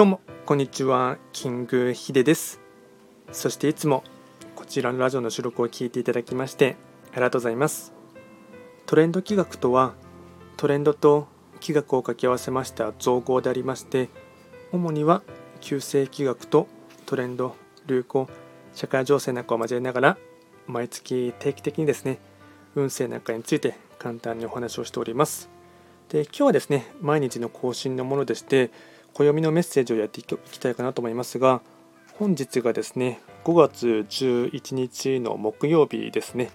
どうもこんにちはキングヒデです。そしていつもこちらのラジオの収録を聞いていただきましてありがとうございます。トレンド企画とはトレンドと企画を掛け合わせました造語でありまして主には旧世企画とトレンド流行社会情勢なんかを交えながら毎月定期的にですね運勢なんかについて簡単にお話をしております。で今日はですね毎日の更新のものでして暦のメッセージをやっていきたいかなと思いますが本日がですね5月11日の木曜日ですね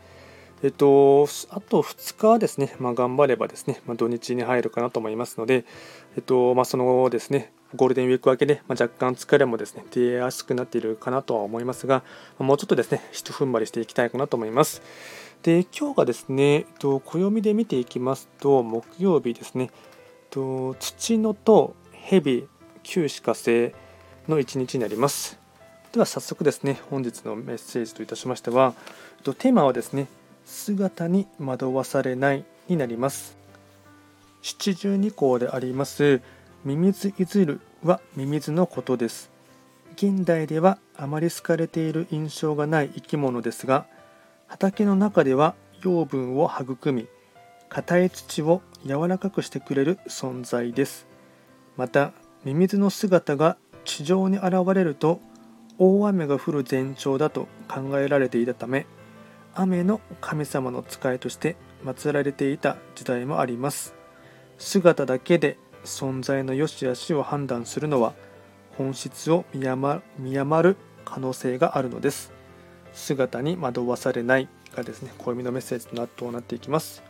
えっと、あと2日はですね、まあ、頑張ればですね、まあ、土日に入るかなと思いますので、えっとまあ、その後ですね、ゴールデンウィーク明けで、まあ、若干疲れもですね、出やすくなっているかなとは思いますが、もうちょっとですね、ひと踏ん張りしていきたいかなと思います。で、今日がですね、えっと、暦で見ていきますと、木曜日ですね、えっと、土のと蛇、旧歯科星の一日になります。では早速ですね、本日のメッセージといたしましては、テーマはですね、姿に惑わされないになります。七十二項でありますミミズいずるはミミズのことです。現代ではあまり好かれている印象がない生き物ですが、畑の中では養分を育み、硬い土を柔らかくしてくれる存在です。また、ミミズの姿が地上に現れると大雨が降る前兆だと考えられていたため雨の神様の使いとして祀られていた時代もあります。姿だけで存在の良し悪しを判断するのは本質を見誤る可能性があるのです。姿に惑わされないがですね暦のメッセージとなっていきます。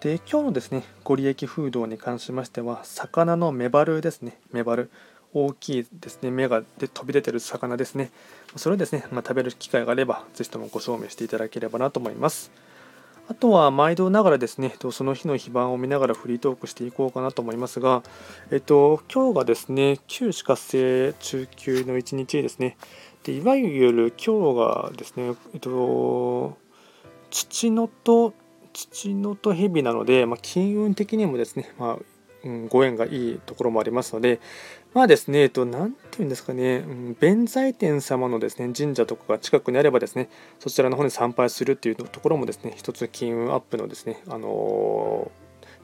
で今日のですねご利益風土に関しましては魚のメバルですね。メバル。大きいですね。芽がで飛び出てる魚ですね。それをですね、まあ、食べる機会があれば是非ともご証明していただければなと思います。あとは毎度ながらですねその日の非番を見ながらフリートークしていこうかなと思いますが、えっと、今日がですね旧歯科生中級の1日ですね。でいわゆる今日がですね、えっと、土のと土のと蛇なので、まあ、金運的にもですね、まあうん、ご縁がいいところもありますので、まあですね、えっと、なていうんですかね、うん、弁財天様のですね、神社とかが近くにあればですね、そちらの方に参拝するっていうところもですね、一つ金運アップのですね、あの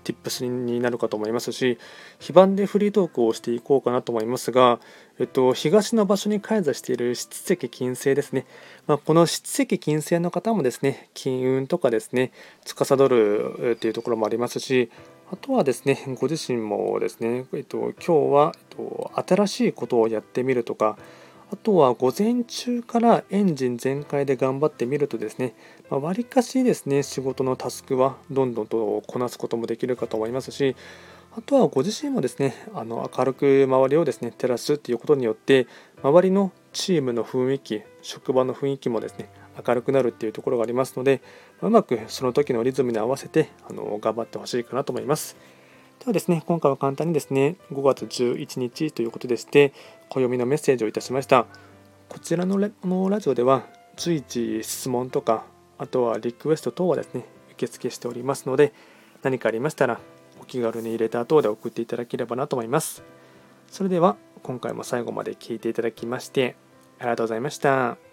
tips になるかと思いますし、非番でフリートークをしていこうかなと思いますが、えっと、東の場所に開座している七石金星ですね。まあ、この七石金星の方もですね、金運とかですね、司るっていうところもありますし、あとはですね、ご自身もですね、えっと、今日は、えっと、新しいことをやってみるとか、あとは午前中からエンジン全開で頑張ってみるとですね、わり、あ、かしですね、仕事のタスクはどんどんとこなすこともできるかと思いますし、あとはご自身もですね、あの明るく周りをですね、照らすっていうことによって、周りのチームの雰囲気、職場の雰囲気もですね、明るくなるっていうところがありますので、うまくその時のリズムに合わせてあの頑張ってほしいかなと思います。ではですね、今回は簡単にですね、5月11日ということでして、暦のメッセージをいたしました。こちらのラジオでは、随時質問とか、あとはリクエスト等はですね、受付しておりますので、何かありましたら、お気軽に入れた等で送っていただければなと思います。それでは、今回も最後まで聴いていただきまして、ありがとうございました。